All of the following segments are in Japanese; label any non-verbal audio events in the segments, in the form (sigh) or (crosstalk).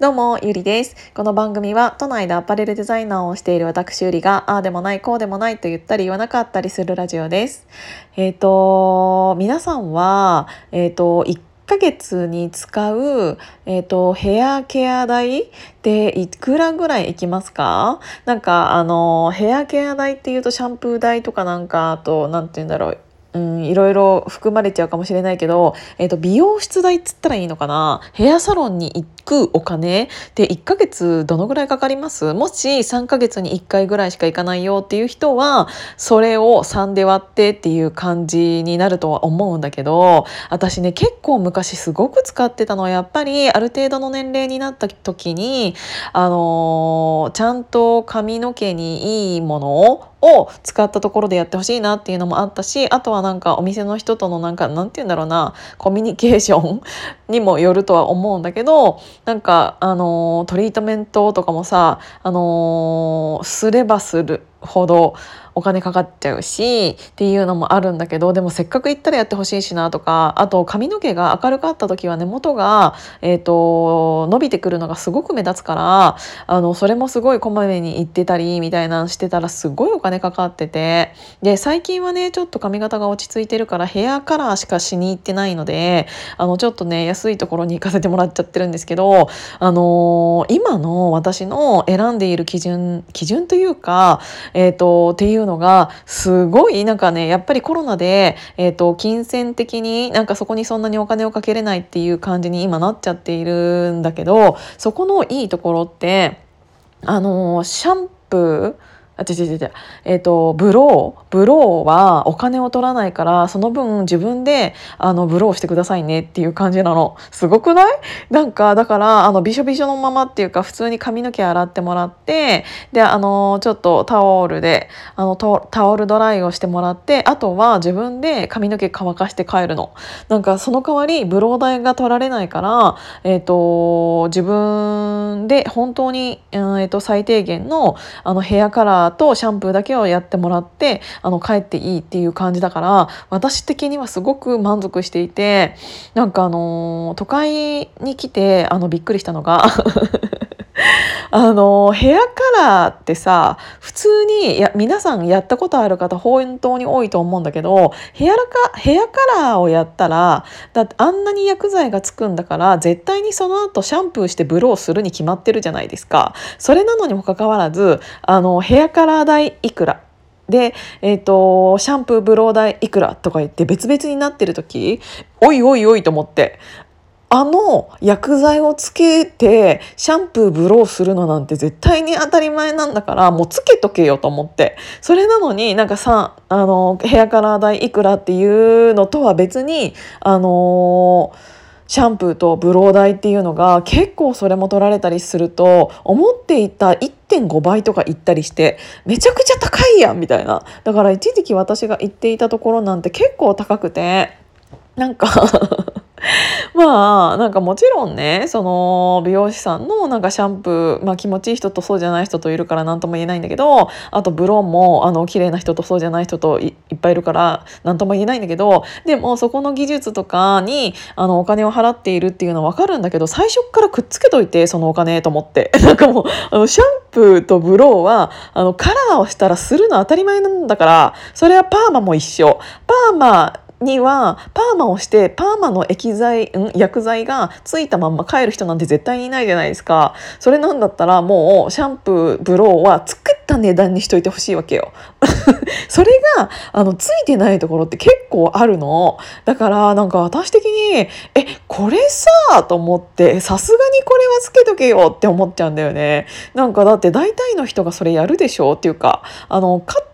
どうも、ゆりです。この番組は都内でアパレルデザイナーをしている私ゆりが、ああでもない、こうでもないと言ったり言わなかったりするラジオです。えっ、ー、と、皆さんは、えっ、ー、と、1ヶ月に使う、えっ、ー、と、ヘアケア代っていくらぐらいいきますか？なんか、あの、ヘアケア代っていうとシャンプー代とかなんか、あと、なんて言うんだろう。うん、いろいろ含まれちゃうかもしれないけど、えっ、ー、と、美容室代っつったらいいのかな？ヘアサロンに行くお金って1ヶ月どのぐらいかかります？もし3ヶ月に1回ぐらいしか行かないよっていう人は、それを3で割ってっていう感じになるとは思うんだけど、私ね、結構昔すごく使ってたの。は、やっぱりある程度の年齢になった時に、あのー、ちゃんと髪の毛にいいものをを使ったところでやってほしいなっていうのもあったしあとはなんかお店の人とのなんかなんて言うんだろうなコミュニケーション (laughs) にもよるとは思うんだけどなんかあのトリートメントとかもさあのすればする。ほどお金かかっちゃうしっていうのもあるんだけどでもせっかく行ったらやってほしいしなとかあと髪の毛が明るかった時は根元が、えーと、伸びてくるのがすごく目立つからあのそれもすごいこまめに行ってたりみたいなのしてたらすごいお金かかっててで最近はねちょっと髪型が落ち着いてるからヘアカラーしかしに行ってないのであのちょっとね安いところに行かせてもらっちゃってるんですけどあのー、今の私の選んでいる基準基準というかえーと、っていうのがすごいなんかねやっぱりコロナで、えーと、金銭的になんかそこにそんなにお金をかけれないっていう感じに今なっちゃっているんだけどそこのいいところってあのシャンプーあ、違う違う違う。えっ、ー、と、ブロー、ブローはお金を取らないから、その分自分で、あの、ブローしてくださいねっていう感じなの。すごくない？なんか、だから、あの、びしょびしょのままっていうか、普通に髪の毛洗ってもらって、で、あの、ちょっとタオルで、あの、タオルドライをしてもらって、あとは自分で髪の毛乾かして帰るの。なんか、その代わり、ブロー代が取られないから、えっ、ー、と、自分で本当に、えっ、ー、と、最低限の、あの、ヘアカラーとシャンプーだけをやってもらってあの帰っていいっていう感じだから私的にはすごく満足していてなんかあの都会に来てあのびっくりしたのが (laughs) (laughs) あのヘアカラーってさ普通にや皆さんやったことある方本当に多いと思うんだけどヘアカヘアカラーをやったらだってあんなに薬剤がつくんだから絶対にその後シャンプーしてブローするに決まってるじゃないですか。それなのにもかかわらずあのヘアカラー代いくらで、えっ、ー、と、シャンプーブロー代いくらとか言って別々になってる時、おいおいおいと思って、あの薬剤をつけてシャンプーブローするのなんて絶対に当たり前なんだからもうつけとけよと思って。それなのになんかさあのヘアカラー代いくらっていうのとは別にあのシャンプーとブロー代っていうのが結構それも取られたりすると思っていた1.5倍とか行ったりしてめちゃくちゃ高いやんみたいな。だから一時期私が行っていたところなんて結構高くてなんか (laughs) まあなんかもちろんねその美容師さんのなんかシャンプー、まあ、気持ちいい人とそうじゃない人といるから何とも言えないんだけどあとブローンもあの綺麗な人とそうじゃない人といっぱいいるから何とも言えないんだけどでもそこの技術とかにあのお金を払っているっていうのは分かるんだけど最初からくっつけといてそのお金と思って (laughs) なんかもうあのシャンプーとブローはあのカラーをしたらするの当たり前なんだからそれはパーマも一緒。パーマにはパーマをしてパーマの液剤、ん、薬剤がついたまんま帰る人なんて絶対にいないじゃないですか。それなんだったらもうシャンプーブローは作った値段にしといてほしいわけよ。(laughs) それがあのついてないところって結構あるの。だからなんか私的にえこれさと思ってさすがにこれはつけとけよって思っちゃうんだよね。なんかだって大体の人がそれやるでしょっていうかあのカッ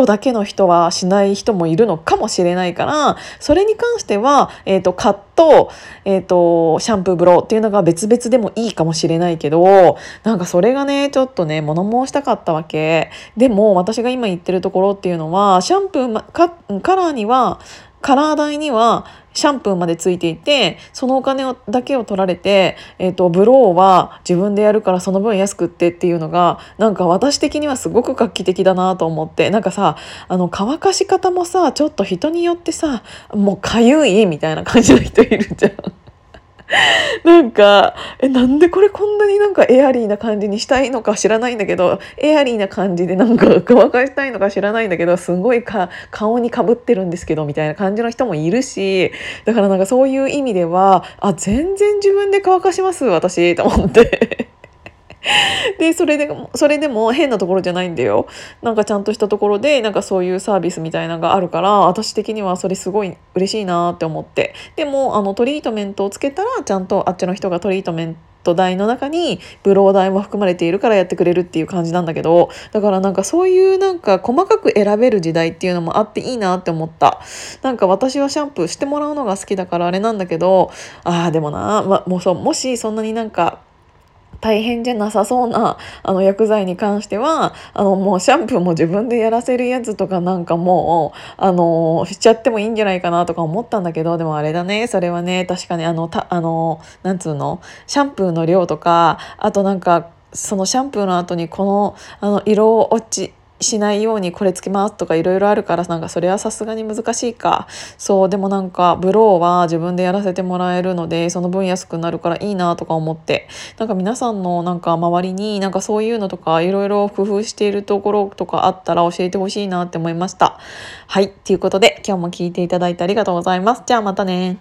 トだけの人はしない人もいるのかもしれないからそれに関しては、えーと、カット、えーと、シャンプーブローっていうのが別々でもいいかもしれないけどなんかそれがねちょっとね物申したかったわけ。でも私が今言ってるところっていうのはシャンプーカカラーにはカラー代にはシャンプーまでついていてそのお金をだけを取られて、えーと、ブローは自分でやるからその分安くってっていうのがなんか私的にはすごく画期的だなと思ってなんかさあの乾かし方もさちょっと人によってさもうかゆいみたいな感じの人いるじゃん。(laughs) なんかえなんでこれこんなになんかエアリーな感じにしたいのか知らないんだけどエアリーな感じで (laughs) なんか乾かしたいのか知らないんだけどすごいか顔にかぶってるんですけどみたいな感じの人もいるしだからなんかそういう意味ではあ全然自分で乾かします私と思って。(laughs) でそれでそれでも変なところじゃないんだよ。なんかちゃんとしたところでなんかそういうサービスみたいなのがあるから私的にはそれすごい嬉しいなって思って。でもあのトリートメントをつけたらちゃんとあっちの人がトリートメント代の中にブロー代も含まれているからやってくれるっていう感じなんだけどだからなんかそういうなんか細かく選べる時代っていうのもあっていいなって思った。なんか私はシャンプーしてもらうのが好きだからあれなんだけどああでもな、ま、もうそうもしそんなになんか大変じゃなさそうなあの薬剤に関してはあのもうシャンプーも自分でやらせるやつとかなんかもうあのしちゃってもいいんじゃないかなとか思ったんだけどでもあれだねそれはね確かにあのたあのなんつうのシャンプーの量とかあとなんかそのシャンプーの後にこのあの色落ちしないようにこれつけますとかいろいろあるからなんかそれはさすがに難しいか。そうでもなんかブローは自分でやらせてもらえるのでその分安くなるからいいなとか思って。なんか皆さんのなんか周りになんかそういうのとかいろいろ工夫しているところとかあったら教えてほしいなって思いました。はいということで今日も聞いていただいてありがとうございます。じゃあまたね。